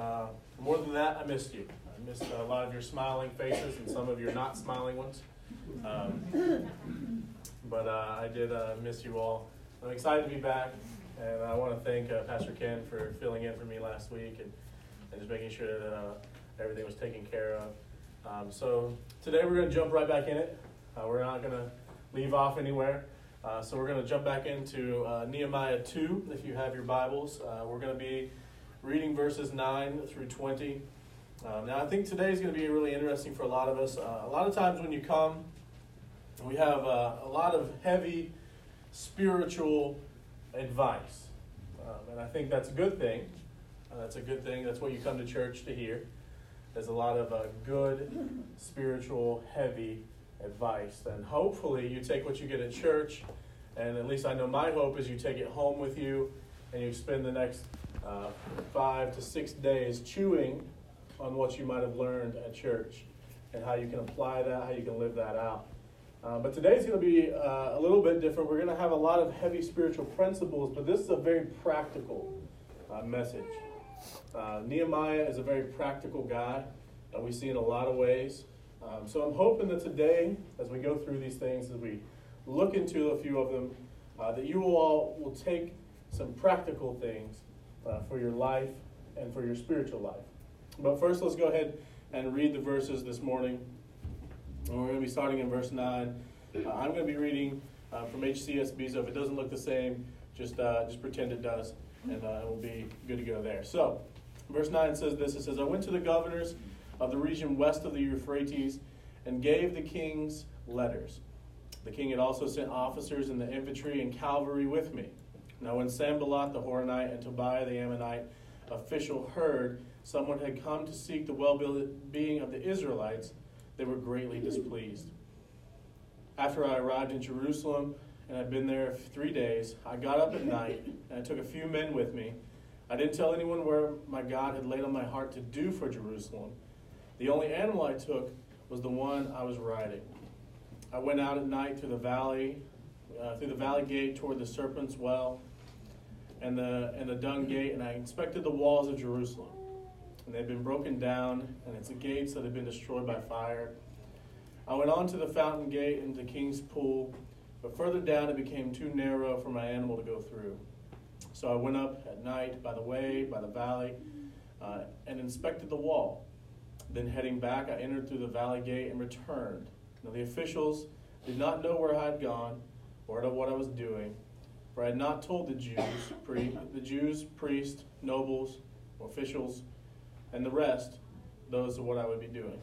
uh, more than that, I missed you. I missed a lot of your smiling faces and some of your not smiling ones. Um, but uh, I did uh, miss you all. I'm excited to be back, and I want to thank uh, Pastor Ken for filling in for me last week and, and just making sure that uh, everything was taken care of. Um, so today we're going to jump right back in it. Uh, we're not going to leave off anywhere. Uh, so we're going to jump back into uh, Nehemiah 2, if you have your Bibles. Uh, we're going to be reading verses 9 through 20. Um, now, I think today is going to be really interesting for a lot of us. Uh, a lot of times when you come, we have uh, a lot of heavy spiritual advice. Um, and I think that's a good thing. that's a good thing. That's what you come to church to hear. There's a lot of good, spiritual, heavy advice. And hopefully, you take what you get at church, and at least I know my hope is you take it home with you, and you spend the next uh, five to six days chewing on what you might have learned at church and how you can apply that, how you can live that out. Uh, but today's going to be uh, a little bit different. We're going to have a lot of heavy spiritual principles, but this is a very practical uh, message. Uh, Nehemiah is a very practical guy that we see in a lot of ways. Um, so I'm hoping that today, as we go through these things, as we look into a few of them, uh, that you all will take some practical things uh, for your life and for your spiritual life. But first, let's go ahead and read the verses this morning. And we're going to be starting in verse 9. Uh, I'm going to be reading uh, from HCSB, so if it doesn't look the same, just, uh, just pretend it does, and uh, we'll be good to go there. So, verse 9 says this It says, I went to the governors of the region west of the Euphrates and gave the kings letters. The king had also sent officers in the infantry and cavalry with me. Now, when Sanballat the Horonite and Tobiah the Ammonite official heard someone had come to seek the well being of the Israelites, they were greatly displeased. After I arrived in Jerusalem and had been there three days, I got up at night and I took a few men with me. I didn't tell anyone where my God had laid on my heart to do for Jerusalem the only animal I took was the one I was riding. I went out at night through the valley, uh, through the valley gate toward the serpent's well and the, and the dung gate, and I inspected the walls of Jerusalem. And they'd been broken down, and its gates that had been destroyed by fire. I went on to the fountain gate and the king's pool, but further down it became too narrow for my animal to go through. So I went up at night by the way, by the valley, uh, and inspected the wall. Then heading back, I entered through the valley gate and returned. Now the officials did not know where I had gone or what I was doing, for I had not told the Jews, pre, the Jews, priests, nobles, officials, and the rest, those of what I would be doing.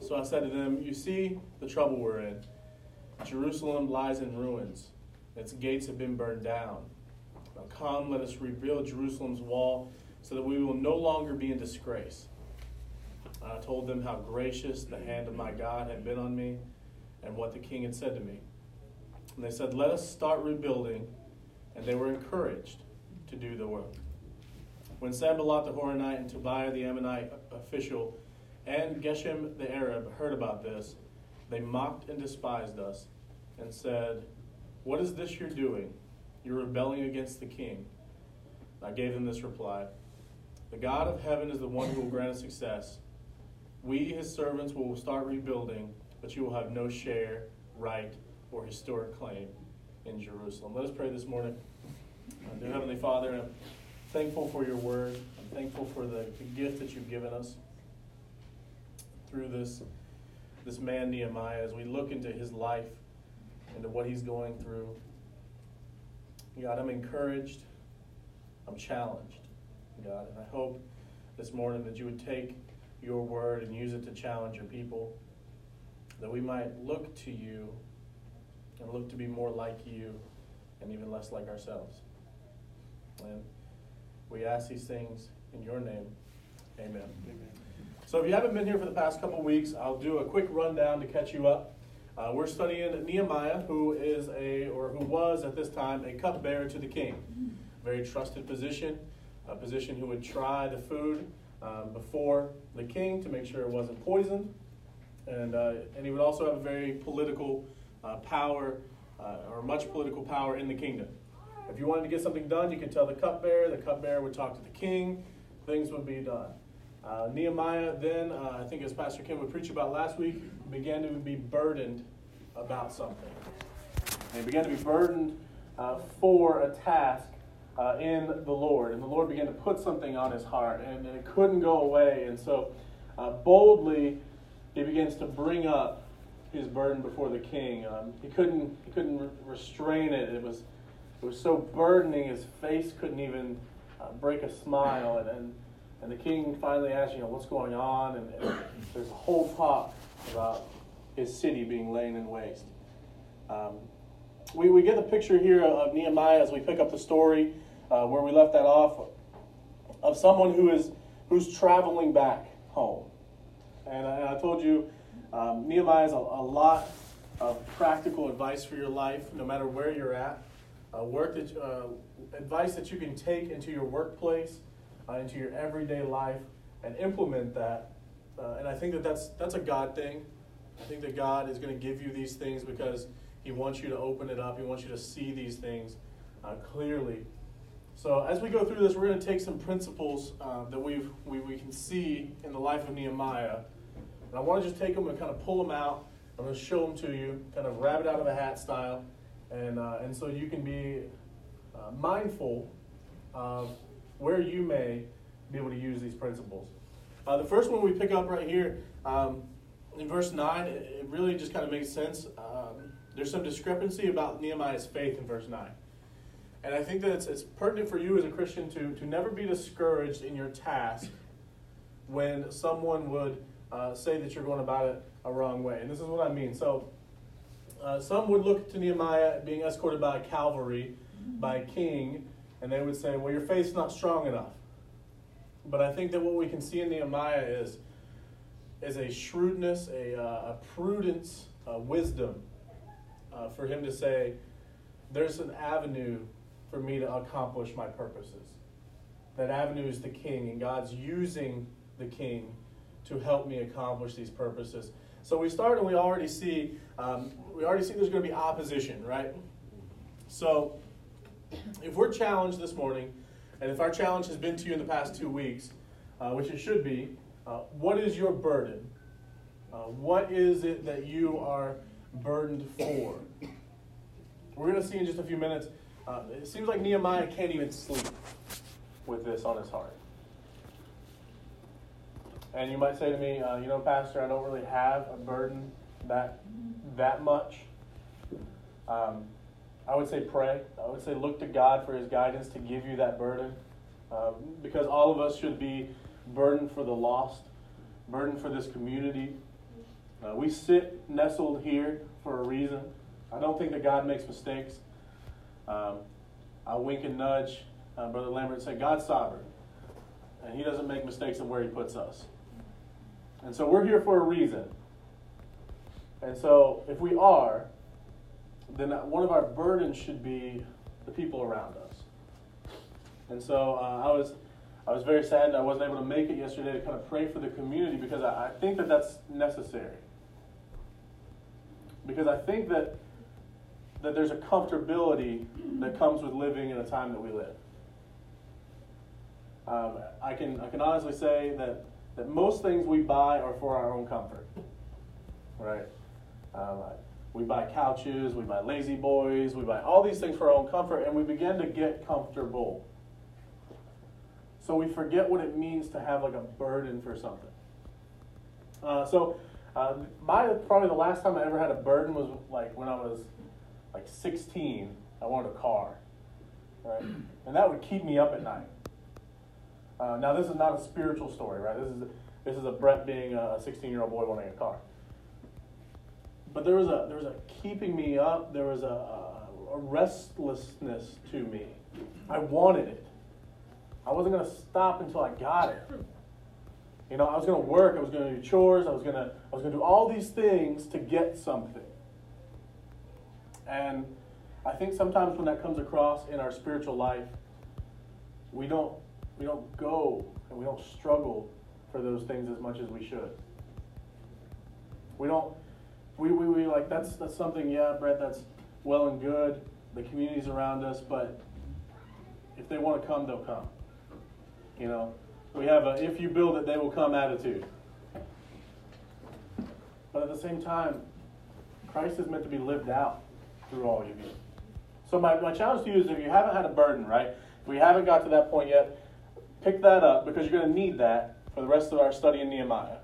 So I said to them, You see the trouble we're in. Jerusalem lies in ruins, its gates have been burned down. Now come, let us rebuild Jerusalem's wall so that we will no longer be in disgrace. I told them how gracious the hand of my God had been on me and what the king had said to me. And they said, Let us start rebuilding. And they were encouraged to do the work. When Sanballat the Horonite and Tobiah the Ammonite official and Geshem the Arab heard about this, they mocked and despised us and said, What is this you're doing? You're rebelling against the king. I gave them this reply The God of heaven is the one who will grant us success. We, his servants, will start rebuilding, but you will have no share, right, or historic claim in Jerusalem. Let us pray this morning. Uh, dear Heavenly Father, I'm thankful for your word. I'm thankful for the, the gift that you've given us through this, this man, Nehemiah, as we look into his life, into what he's going through. God, I'm encouraged. I'm challenged, God, and I hope this morning that you would take your word and use it to challenge your people, that we might look to you and look to be more like you and even less like ourselves. And we ask these things in your name. Amen. Amen. So if you haven't been here for the past couple weeks, I'll do a quick rundown to catch you up. Uh, we're studying Nehemiah, who is a, or who was at this time, a cupbearer to the king. Very trusted position, a position who would try the food um, before the king to make sure it wasn't poisoned. And, uh, and he would also have a very political uh, power, uh, or much political power in the kingdom. If you wanted to get something done, you could tell the cupbearer. The cupbearer would talk to the king. things would be done. Uh, Nehemiah then, uh, I think as Pastor Kim would preach about last week, began to be burdened about something. And he began to be burdened uh, for a task uh, in the Lord. And the Lord began to put something on his heart, and, and it couldn't go away. And so boldly, he begins to bring up his burden before the king. Um, he couldn't, he couldn't re- restrain it. It was, it was so burdening, his face couldn't even uh, break a smile. And, and, and the king finally asked, you know, what's going on? And, and there's a whole talk about his city being laid in waste. Um, we, we get the picture here of Nehemiah as we pick up the story uh, where we left that off of someone who is who's traveling back home. And, I, and I told you, um, Nehemiah is a, a, lot of practical advice for your life, no matter where you're at. Work that, uh, advice that you can take into your workplace, uh, into your everyday life, and implement that. Uh, and I think that that's, that's a God thing. I think that God is going to give you these things because He wants you to open it up. He wants you to see these things uh, clearly so as we go through this, we're going to take some principles uh, that we've, we, we can see in the life of Nehemiah. And I want to just take them and kind of pull them out. I'm going to show them to you, kind of rabbit out of a hat style. And, uh, and so you can be uh, mindful of where you may be able to use these principles. Uh, the first one we pick up right here um, in verse 9, it, really just kind of makes sense. Um, there's some discrepancy about Nehemiah's faith in verse 9. And I think that it's, it's pertinent for you as a Christian to, to never be discouraged in your task when someone would uh, say that you're going about it a wrong way. And this is what I mean. So, uh, some would look to Nehemiah being escorted by a cavalry, by a king, and they would say, Well, your faith's not strong enough. But I think that what we can see in Nehemiah is, is a shrewdness, a, uh, a prudence, a wisdom uh, for him to say, There's an avenue for me to accomplish my purposes. That avenue is the king, and God's using the king to help me accomplish these purposes. So we start and we already see um, we already see there's going to be opposition, right? So if we're challenged this morning, and if our challenge has been to you in the past two weeks, uh, which it should be, uh, what is your burden? Uh, what is it that you are burdened for? We're going to see in just a few minutes uh, it seems like Nehemiah can't even sleep with this on his heart. And you might say to me, uh, you know, Pastor, I don't really have a burden that that much. Um, I would say pray. I would say look to God for His guidance to give you that burden, uh, because all of us should be burdened for the lost, burdened for this community. Uh, we sit nestled here for a reason. I don't think that God makes mistakes. Um, I wink and nudge uh, Brother Lambert say, God's sovereign. And He doesn't make mistakes in where He puts us. And so we're here for a reason. And so if we are, then one of our burdens should be the people around us. And so uh, I was. I was very sad I wasn't able to make it yesterday to kind of pray for the community because I, I think that that's necessary. Because I think that that there's a comfortability that comes with living in a time that we live. Um, I, can, I can honestly say that, that most things we buy are for our own comfort, right? Um, we buy couches, we buy La-Z-Boys, we buy all these things for our own comfort, and we begin to get comfortable. So we forget what it means to have like a burden for something. Uh, so uh, my probably the last time I ever had a burden was like when I was like 16, I wanted a car, right? And that would keep me up at night. Uh, now, this is not a spiritual story, right? This is this is a Brett being a 16 year old boy wanting a car. But there was a there was a keeping me up. There was a, a, restlessness to me. I wanted it. I wasn't going to stop until I got it. You know, I was going to work. I was going to do chores. I was to I was going to do all these things to get something. And I think sometimes when that comes across in our spiritual life, we don't we don't go and we don't struggle for those things as much as we should. We don't we, we, we like that's that's something, yeah, Brett, that's well and good. The community's around us, but if they want to come, they'll come. You know, we have a if you build it, they will come attitude. But at the same time, Christ is meant to be lived out through all of you. So my, my challenge to you is if you haven't had a burden, right? If we haven't got to that point yet, pick that up because you're going to need that for the rest of our study in Nehemiah.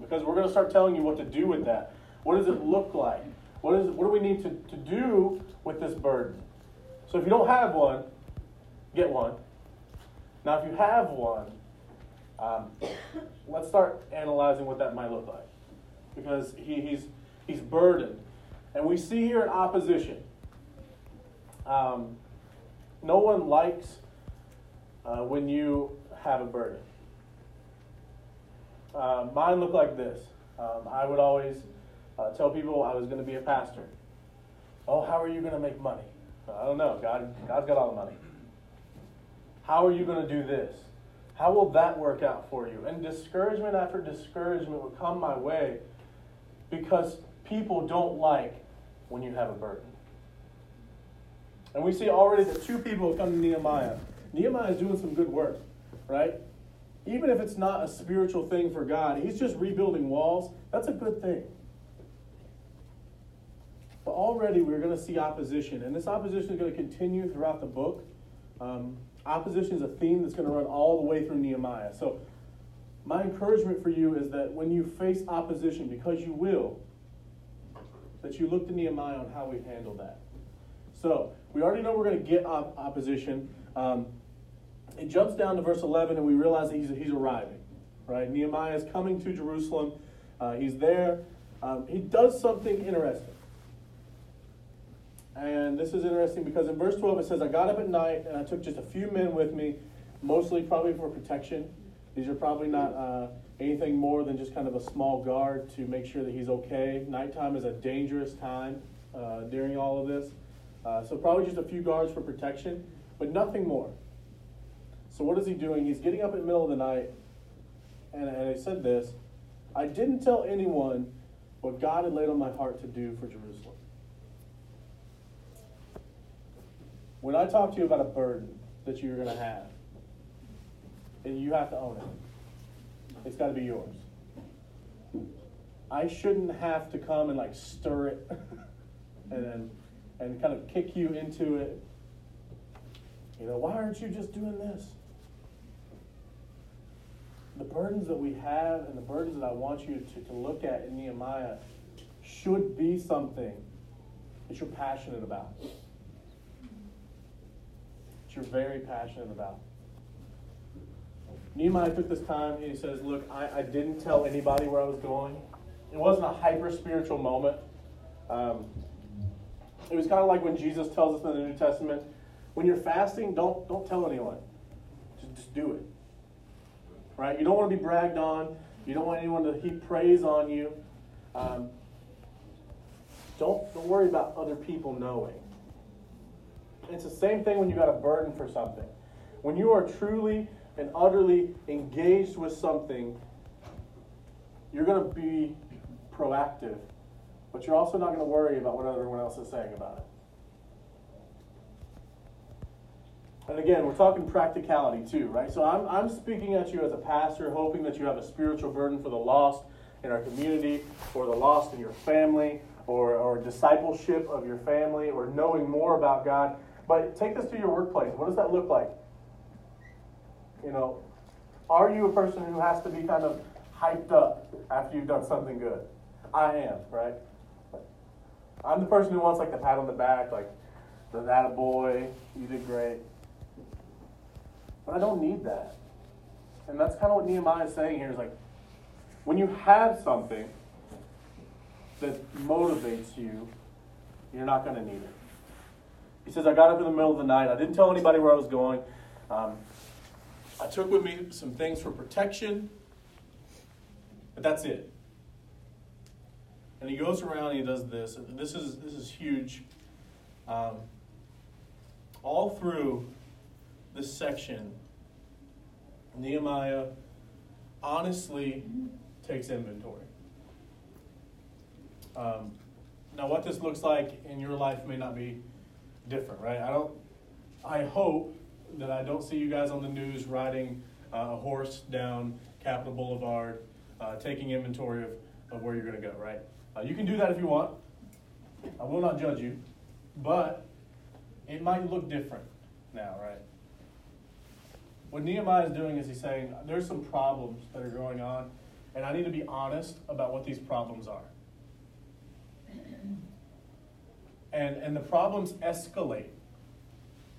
Because we're going to start telling you what to do with that. What does it look like? What, is, what do we need to, to do with this burden? So if you don't have one, get one. Now, if you have one, um, let's start analyzing what that might look like. Because he, he's, he's burdened. And we see here an opposition. Um, no one likes uh, when you have a burden. Uh, mine looked like this. Um, I would always uh, tell people I was going to be a pastor. Oh, how are you going to make money? I don't know. God, God's got all the money. How are you going to do this? How will that work out for you? And discouragement after discouragement would come my way because people don't like when you have a burden. And we see already that two people come to Nehemiah. Nehemiah is doing some good work, right? Even if it's not a spiritual thing for God, he's just rebuilding walls. That's a good thing. But already we're going to see opposition, and this opposition is going to continue throughout the book. Um, opposition is a theme that's going to run all the way through Nehemiah. So, my encouragement for you is that when you face opposition, because you will, that you look to Nehemiah on how we've handled that. So, we already know we're going to get op- opposition. Um, it jumps down to verse 11, and we realize that he's, he's arriving. Right? Nehemiah is coming to Jerusalem. Uh, he's there. Um, he does something interesting. And this is interesting because in verse 12 it says, I got up at night and I took just a few men with me, mostly probably for protection. These are probably not uh, anything more than just kind of a small guard to make sure that he's okay. Nighttime is a dangerous time uh, during all of this. Uh, so probably just a few guards for protection, but nothing more. So what is he doing? He's getting up in the middle of the night, and, and I said this, I didn't tell anyone what God had laid on my heart to do for Jerusalem. When I talk to you about a burden that you're going to have, and you have to own it, it's got to be yours. I shouldn't have to come and like stir it and then and kind of kick you into it. You know, why aren't you just doing this? The burdens that we have and the burdens that I want you to, to look at in Nehemiah should be something that you're passionate about That you're very passionate about. Nehemiah took this time he says, Look, I, I didn't tell anybody where I was going. It wasn't a hyper spiritual moment. Um, it was kind of like when Jesus tells us in the New Testament, when you're fasting, don't, don't tell anyone. Just, just do it. Right? You don't want to be bragged on. You don't want anyone to heap praise on you. Um, don't, don't worry about other people knowing. It's the same thing when you got a burden for something. When you are truly and utterly engaged with something, you're going to be proactive, but you're also not going to worry about what everyone else is saying about it. And again, we're talking practicality too, right? So I'm, I'm speaking at you as a pastor, hoping that you have a spiritual burden for the lost in our community, or the lost in your family, or, or discipleship of your family, or knowing more about God. But take this to your workplace. What does that look like? You know, are you a person who has to be kind of hyped up after you've done something good? I am, right? I'm the person who wants like the pat on the back, like the that a boy, you did great. But I don't need that. And that's kind of what Nehemiah is saying here is like when you have something that motivates you, you're not going to need it. He says, I got up in the middle of the night. I didn't tell anybody where I was going. Um, I took with me some things for protection, but that's it. And he goes around and he does this. This is this is huge. Um, all through this section, Nehemiah honestly takes inventory. Um, now, what this looks like in your life may not be different, right? I don't. I hope that I don't see you guys on the news riding uh, a horse down Capitol Boulevard, uh, taking inventory of, of where you're going to go, right? Uh, you can do that if you want. I will not judge you, but it might look different now, right? What Nehemiah is doing is he's saying, there's some problems that are going on, and I need to be honest about what these problems are. And, and the problems escalate.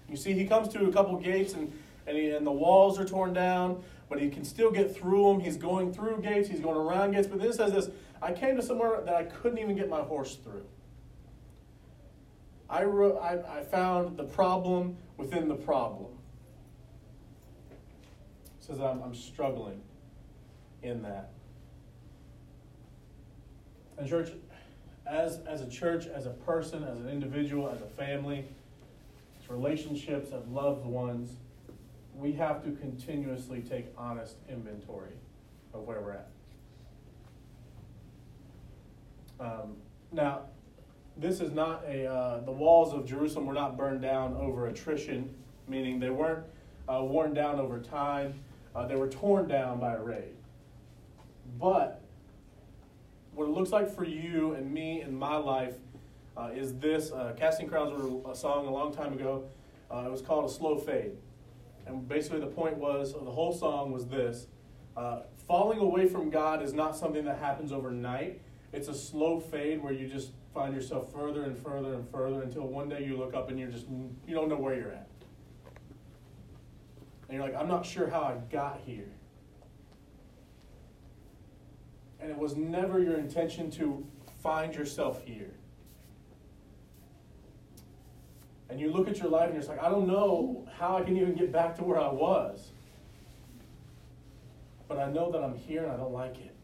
You see, he comes to a couple gates, and, and, he, and the walls are torn down, but he can still get through them. He's going through gates, he's going around gates. But then it says this I came to somewhere that I couldn't even get my horse through. I, wrote, I, I found the problem within the problem. Says I'm, I'm struggling in that. And, church, as, as a church, as a person, as an individual, as a family, as relationships, as loved ones, we have to continuously take honest inventory of where we're at. Um, now, this is not a, uh, the walls of Jerusalem were not burned down over attrition, meaning they weren't uh, worn down over time. Uh, they were torn down by a raid. But what it looks like for you and me in my life uh, is this uh, Casting Crowns wrote a song a long time ago. Uh, it was called A Slow Fade. And basically, the point was, the whole song was this falling away from God is not something that happens overnight. It's a slow fade where you just find yourself further and further and further until one day you look up and you're just, you don't know where you're at. And you're like, I'm not sure how I got here. And it was never your intention to find yourself here. And you look at your life and you're just like, I don't know how I can even get back to where I was. But I know that I'm here and I don't like it.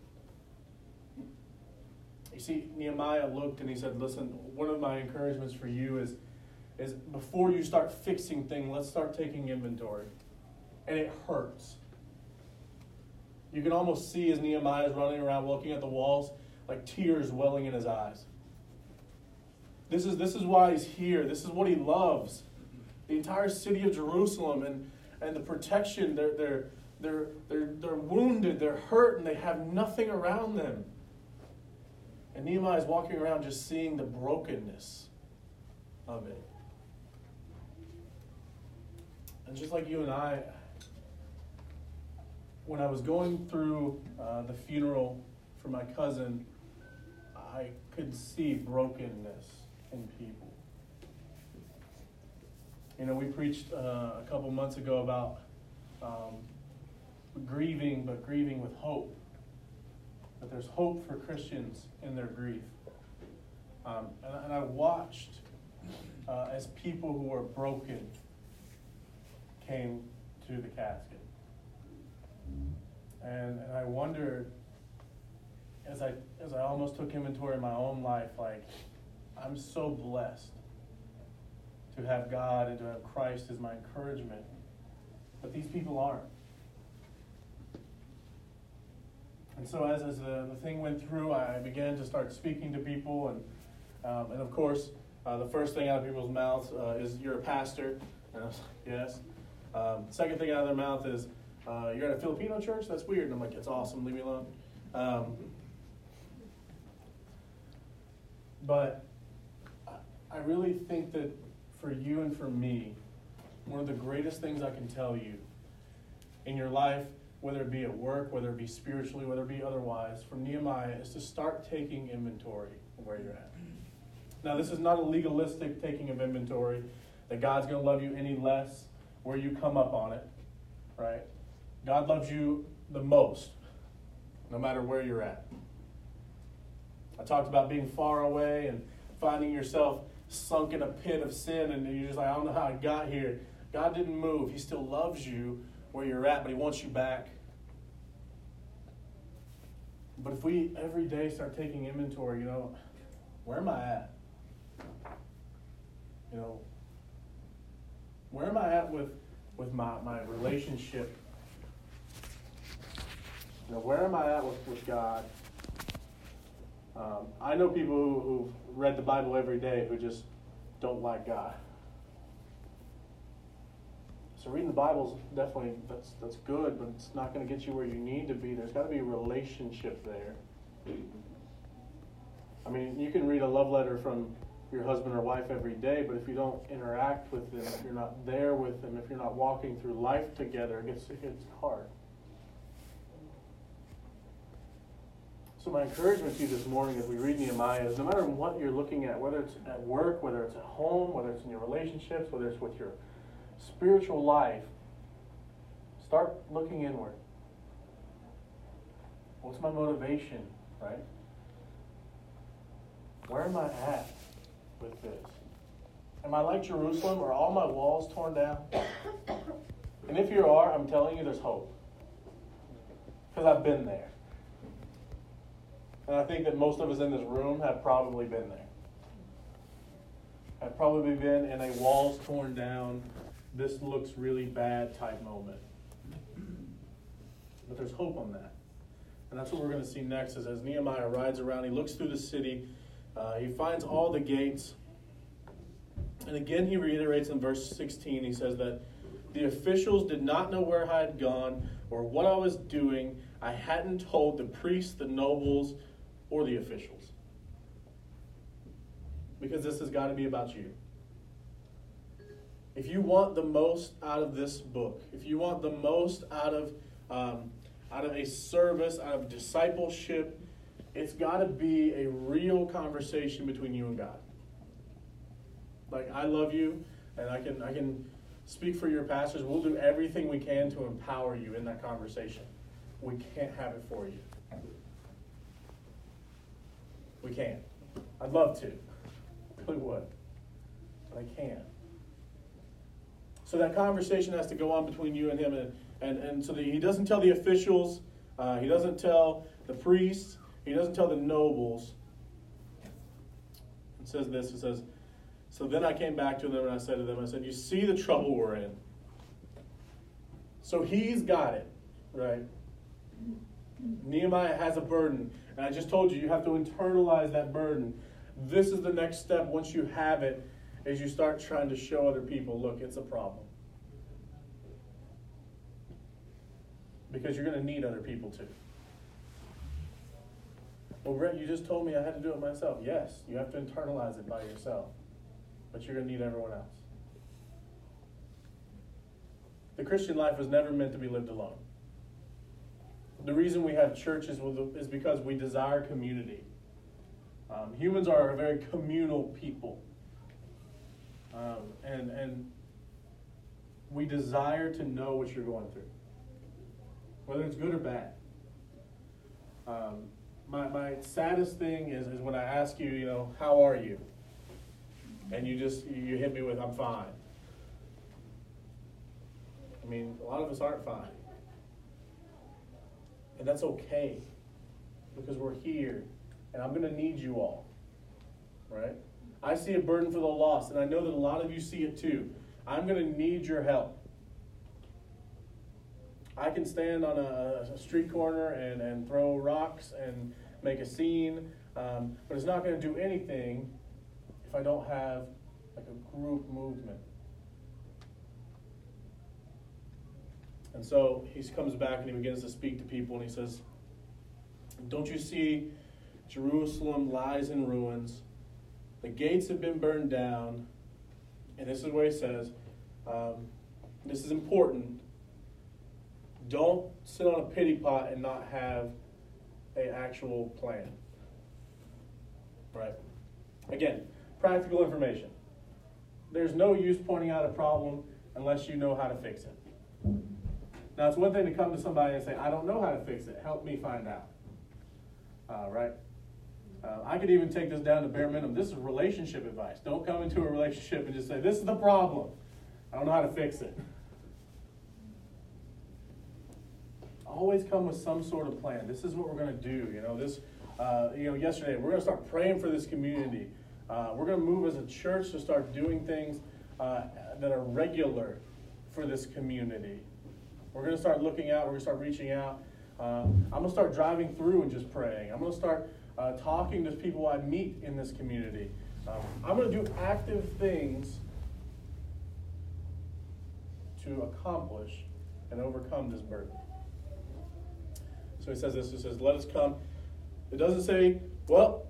You see, Nehemiah looked and he said, Listen, one of my encouragements for you is, is before you start fixing things, let's start taking inventory. And it hurts. You can almost see as Nehemiah is running around looking at the walls, like tears welling in his eyes. This is, this is why he's here. This is what he loves. The entire city of Jerusalem and, and the protection. They're, they're, they're, they're, they're wounded, they're hurt, and they have nothing around them. And Nehemiah is walking around just seeing the brokenness of it. And just like you and I, when I was going through uh, the funeral for my cousin, I could see brokenness in people. You know, we preached uh, a couple months ago about um, grieving, but grieving with hope. That there's hope for Christians in their grief. Um, and, and, I watched uh, as people who were broken came to the casket. And, and I wondered, as I, as I almost took inventory of my own life, like, I'm so blessed to have God and to have Christ as my encouragement. But these people aren't. And so as, as the, the thing went through, I began to start speaking to people. And, um, and of course, uh, the first thing out of people's mouths uh, is, You're a pastor. And I was like, Yes. Um, second thing out of their mouth is, uh, You're at a Filipino church? That's weird. And I'm like, It's awesome. Leave me alone. Um, but I really think that for you and for me, one of the greatest things I can tell you in your life whether it be at work, whether it be spiritually, whether it be otherwise, from Nehemiah is to start taking inventory of where you're at. Now, this is not a legalistic taking of inventory that God's going to love you any less where you come up on it, right? God loves you the most, no matter where you're at. I talked about being far away and finding yourself sunk in a pit of sin, and you're just like, I don't know how I got here. God didn't move. He still loves you where you're at, but He wants you back. But if we every day start taking inventory, you know, where am I at? You know, where am I at with with my, my relationship? You know, where am I at with, with God? Um, I know people who, who've read the Bible every day who just don't like God So reading the Bible is definitely that's that's good, but it's not going to get you where you need to be. There's got to be a relationship there. I mean, you can read a love letter from your husband or wife every day, but if you don't interact with them, if you're not there with them, if you're not walking through life together, it gets it gets hard. So my encouragement to you this morning as we read Nehemiah is no matter what you're looking at, whether it's at work, whether it's at home, whether it's in your relationships, whether it's with your spiritual life, start looking inward. What's my motivation, right? Where am I at with this? Am I like Jerusalem? Are all my walls torn down? And if you are, I'm telling you there's hope. Because I've been there. And I think that most of us in this room have probably been there. Have probably been in a walls torn down, this looks really bad type moment. But there's hope on that. And that's what we're going to see next is as Nehemiah rides around, he looks through the city, uh, he finds all the gates. And again, he reiterates in verse 16, he says that the officials did not know where I had gone or what I was doing. I hadn't told the priests, the nobles, or the officials. Because this has got to be about you. If you want the most out of this book, if you want the most out of um, out of a service, out of discipleship, it's got to be a real conversation between you and God. Like I love you, and I can I can speak for your pastors. We'll do everything we can to empower you in that conversation. We can't have it for you. We can't. I'd love to. really would. But I can't. So that conversation has to go on between you and him. And, and, and so that he doesn't tell the officials, uh, he doesn't tell the priests, he doesn't tell the nobles. It says this it says, So then I came back to them and I said to them, I said, You see the trouble we're in. So he's got it, right? Nehemiah has a burden. And I just told you, you have to internalize that burden. This is the next step once you have it, is you start trying to show other people, look, it's a problem. Because you're going to need other people too. Well, Brett, you just told me I had to do it myself. Yes, you have to internalize it by yourself. But you're going to need everyone else. The Christian life was never meant to be lived alone the reason we have churches is because we desire community. Um, humans are a very communal people. Um, and, and we desire to know what you're going through, whether it's good or bad. Um, my, my saddest thing is, is when I ask you, you know, how are you? And you just, you hit me with, I'm fine. I mean, a lot of us aren't fine. And that's okay because we're here and I'm going to need you all. Right? I see a burden for the lost, and I know that a lot of you see it too. I'm going to need your help. I can stand on a, a street corner and, and throw rocks and make a scene, um, but it's not going to do anything if I don't have like a group movement. And so he comes back and he begins to speak to people and he says, Don't you see Jerusalem lies in ruins? The gates have been burned down. And this is where he says um, this is important. Don't sit on a pity pot and not have an actual plan. Right? Again, practical information. There's no use pointing out a problem unless you know how to fix it. Now, it's one thing to come to somebody and say, I don't know how to fix it. Help me find out. Uh, right? Uh, I could even take this down to bare minimum. This is relationship advice. Don't come into a relationship and just say, This is the problem. I don't know how to fix it. Always come with some sort of plan. This is what we're going to do. You know, this, uh, you know, yesterday, we're going to start praying for this community. Uh, we're going to move as a church to start doing things uh, that are regular for this community. We're going to start looking out. We're going to start reaching out. Uh, I'm going to start driving through and just praying. I'm going to start uh, talking to people I meet in this community. Um, I'm going to do active things to accomplish and overcome this burden. So he says this, he says, let us come. It doesn't say, well,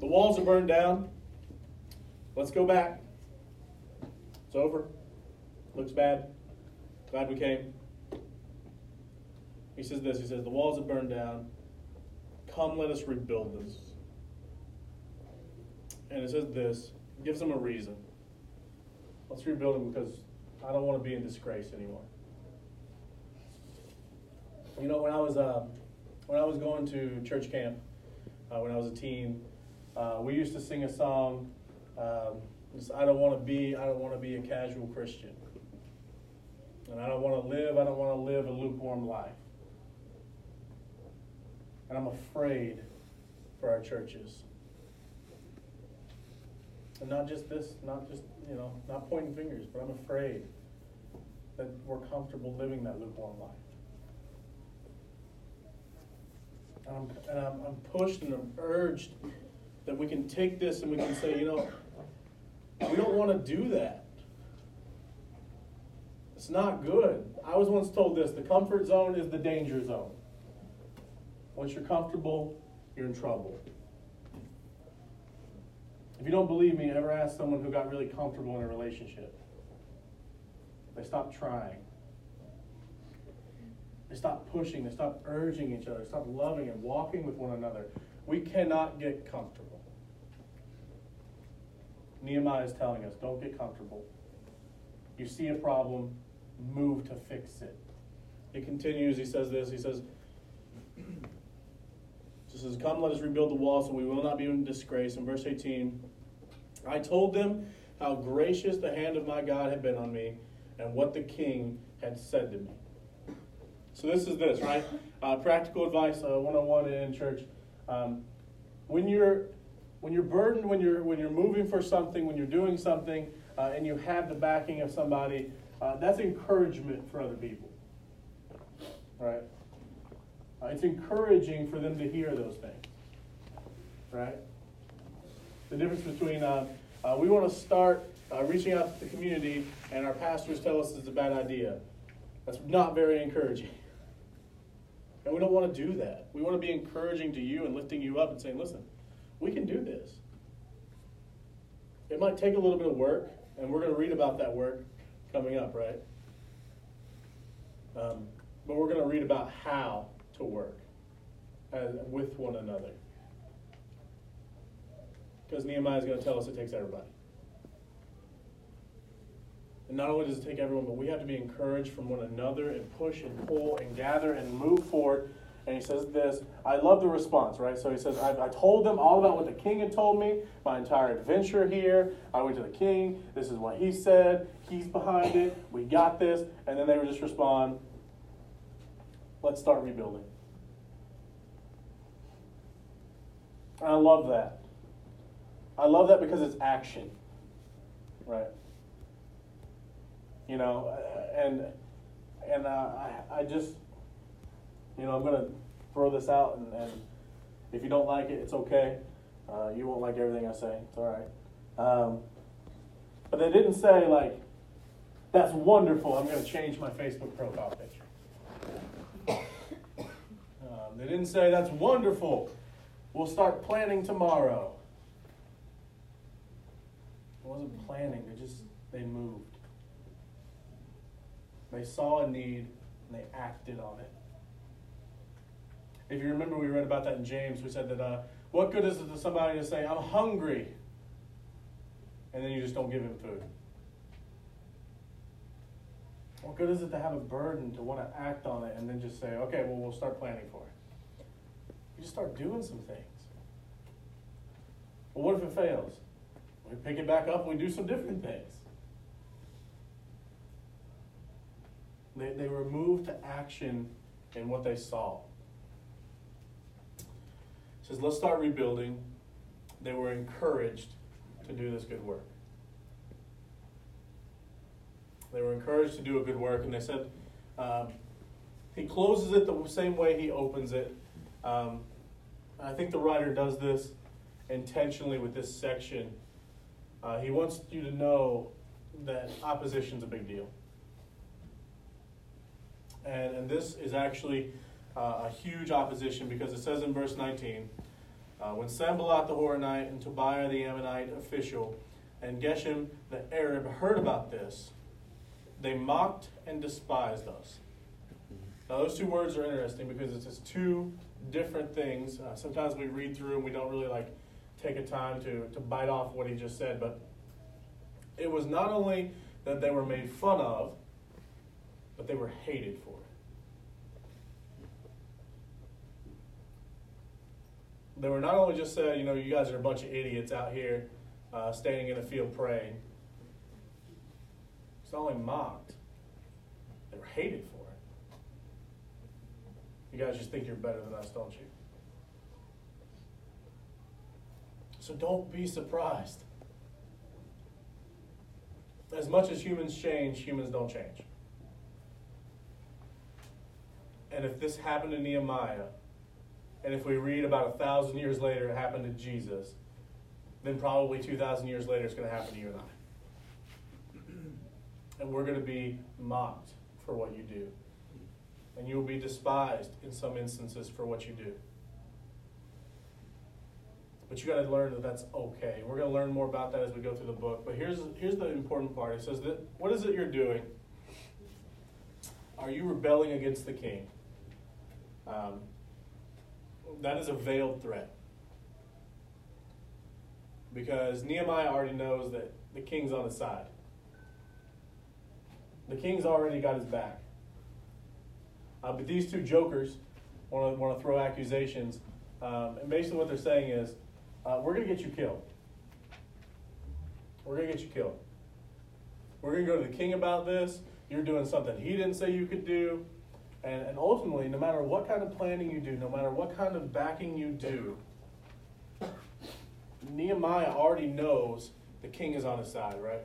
the walls are burned down. Let's go back. It's over. Looks bad. Glad we came. He says this, he says, the walls have burned down. Come, let us rebuild this. And it says this, gives them a reason. Let's rebuild them because I don't want to be in disgrace anymore. You know, when I was uh, when I was going to church camp, uh, when I was a teen, uh, we used to sing a song. Um, I don't want to be I don't want to be a casual Christian, and I don't want to live I don't want to live a lukewarm life. And I'm afraid for our churches. And not just this, not just, you know, not pointing fingers, but I'm afraid that we're comfortable living that lukewarm life. And I'm, and I'm, I'm pushed and I'm urged that we can take this and we can say, you know, we don't want to do that. It's not good. I was once told this the comfort zone is the danger zone. Once you're comfortable, you're in trouble. If you don't believe me, ever ask someone who got really comfortable in a relationship. They stopped trying. They stopped pushing. They stopped urging each other. They stopped loving and walking with one another. We cannot get comfortable. Nehemiah is telling us don't get comfortable. You see a problem, move to fix it. He continues, he says this, he says, it says, Come, let us rebuild the wall so we will not be in disgrace. In verse 18, I told them how gracious the hand of my God had been on me and what the king had said to me. So this is this, right? Uh, practical advice, uh, 101 in church. Um, when you're when you're burdened, when you're when you're moving for something, when you're doing something, uh, and you have the backing of somebody, uh, that's encouragement for other people. Right? Uh, it's encouraging for them to hear those things. Right? The difference between uh, uh, we want to start uh, reaching out to the community, and our pastors tell us it's a bad idea. That's not very encouraging. And we don't want to do that. We want to be encouraging to you and lifting you up and saying, listen, we can do this. It might take a little bit of work, and we're going to read about that work coming up, right? Um, but we're going to read about how to work as, with one another. Because Nehemiah is going to tell us it takes everybody. And not only does it take everyone, but we have to be encouraged from one another and push and pull and gather and move forward. And he says this. I love the response, right? So he says, I, I told them all about what the king had told me, my entire adventure here. I went to the king. This is what he said. He's behind it. We got this. And then they would just respond, let's start rebuilding. I love that. I love that because it's action, right? You know, and and uh, I, I just, you know, I'm gonna throw this out, and, and if you don't like it, it's okay. Uh, you won't like everything I say. It's all right. Um, but they didn't say like, "That's wonderful. I'm gonna change my Facebook profile picture." They didn't say, "That's wonderful. We'll start planning tomorrow." It wasn't planning. They just they moved. They saw a need and they acted on it. If you remember, we read about that in James. We said that uh, what good is it to somebody to say, I'm hungry, and then you just don't give him food? What good is it to have a burden to want to act on it and then just say, okay, well, we'll start planning for it? You just start doing some things. Well, what if it fails? We pick it back up and we do some different things. They, they were moved to action in what they saw. It says, let's start rebuilding. They were encouraged to do this good work. They were encouraged to do a good work, and they said, um, he closes it the same way he opens it. Um, I think the writer does this intentionally with this section. Uh, he wants you to know that opposition's a big deal. And, and this is actually uh, a huge opposition because it says in verse 19 uh, When Sanballat the Horonite and Tobiah the Ammonite official and Geshem the Arab heard about this, they mocked and despised us. Now, those two words are interesting because it's just two different things. Uh, sometimes we read through and we don't really like take a time to, to bite off what he just said, but it was not only that they were made fun of, but they were hated for it. They were not only just said, you know, you guys are a bunch of idiots out here uh, standing in a field praying. It's not only mocked, they were hated for it. You guys just think you're better than us, don't you? So don't be surprised. As much as humans change, humans don't change. And if this happened to Nehemiah, and if we read about a thousand years later it happened to Jesus, then probably 2,000 years later it's going to happen to you and I. And we're going to be mocked for what you do. And you will be despised in some instances for what you do. But you got to learn that that's okay. We're going to learn more about that as we go through the book. But here's here's the important part. It says that what is it you're doing? Are you rebelling against the king? Um, that is a veiled threat. Because Nehemiah already knows that the king's on his side. The king's already got his back. Uh, but these two jokers want to want to throw accusations, um, and basically what they're saying is, uh, "We're going to get you killed. We're going to get you killed. We're going to go to the king about this. You're doing something he didn't say you could do. And, and ultimately, no matter what kind of planning you do, no matter what kind of backing you do, Nehemiah already knows the king is on his side, right?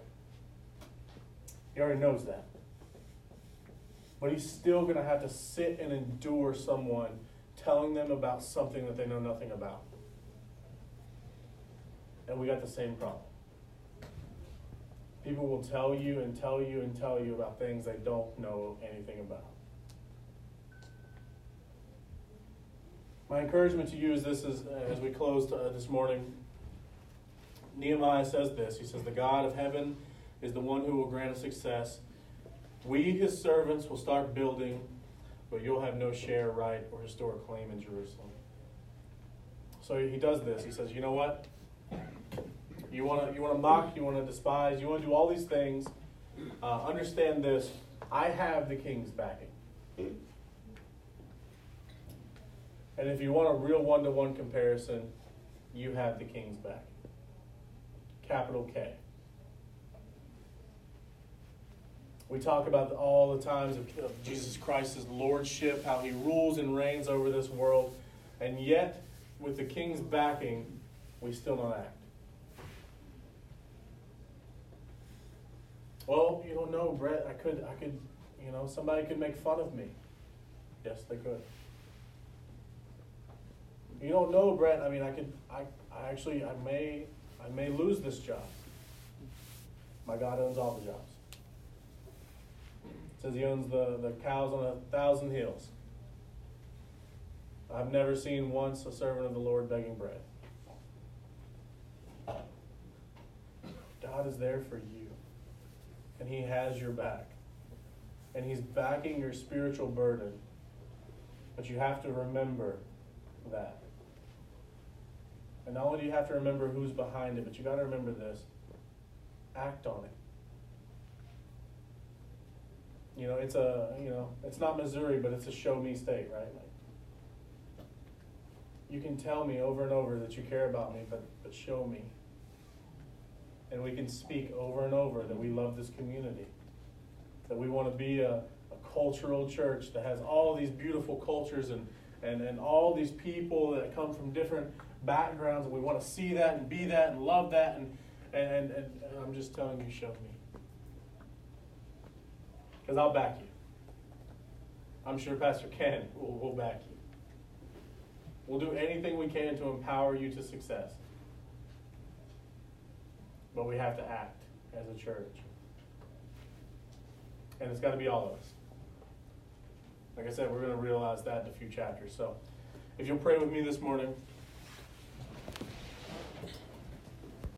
He already knows that. But he's still going to have to sit and endure someone telling them about something that they know nothing about. And we got the same problem. People will tell you and tell you and tell you about things they don't know anything about. My encouragement to you is this is, uh, as we closed uh, this morning. Nehemiah says this. He says, The God of heaven is the one who will grant us success. We, his servants, will start building, but you'll have no share, right, or historic claim in Jerusalem. So he does this. He says, You know what? You want to you want to mock, you want to despise, you want to do all these things. Uh, understand this. I have the king's backing. And if you want a real one to one comparison, you have the king's back. Capital K. We talk about all the times of, of Jesus Christ's lordship, how he rules and reigns over this world, and yet, with the king's backing, we still don't act. Well, you don't know, Brett. I could, I could, you know, somebody could make fun of me. Yes, they could. You don't know, Brett. I mean, I could, I, I actually, I may, I may lose this job. My God owns all the jobs. Says he owns the, the cows on a thousand hills. I've never seen once a servant of the Lord begging bread. God is there for you, and He has your back, and He's backing your spiritual burden. But you have to remember that. And not only do you have to remember who's behind it, but you got to remember this act on it. You know, it's a, you know, it's not Missouri, but it's a show me state, right? Like, you can tell me over and over that you care about me, but, but show me. And we can speak over and over that we love this community, that we want to be a, a cultural church that has all these beautiful cultures and, and, and all these people that come from different backgrounds, and we want to see that and be that and love that. And, and, and, and I'm just telling you, show me. Because I'll back you. I'm sure Pastor Ken will, will back you. We'll do anything we can to empower you to success. But we have to act as a church. And it's got to be all of us. like I said, we're going to realize that in a few chapters. So if you'll pray with me this morning,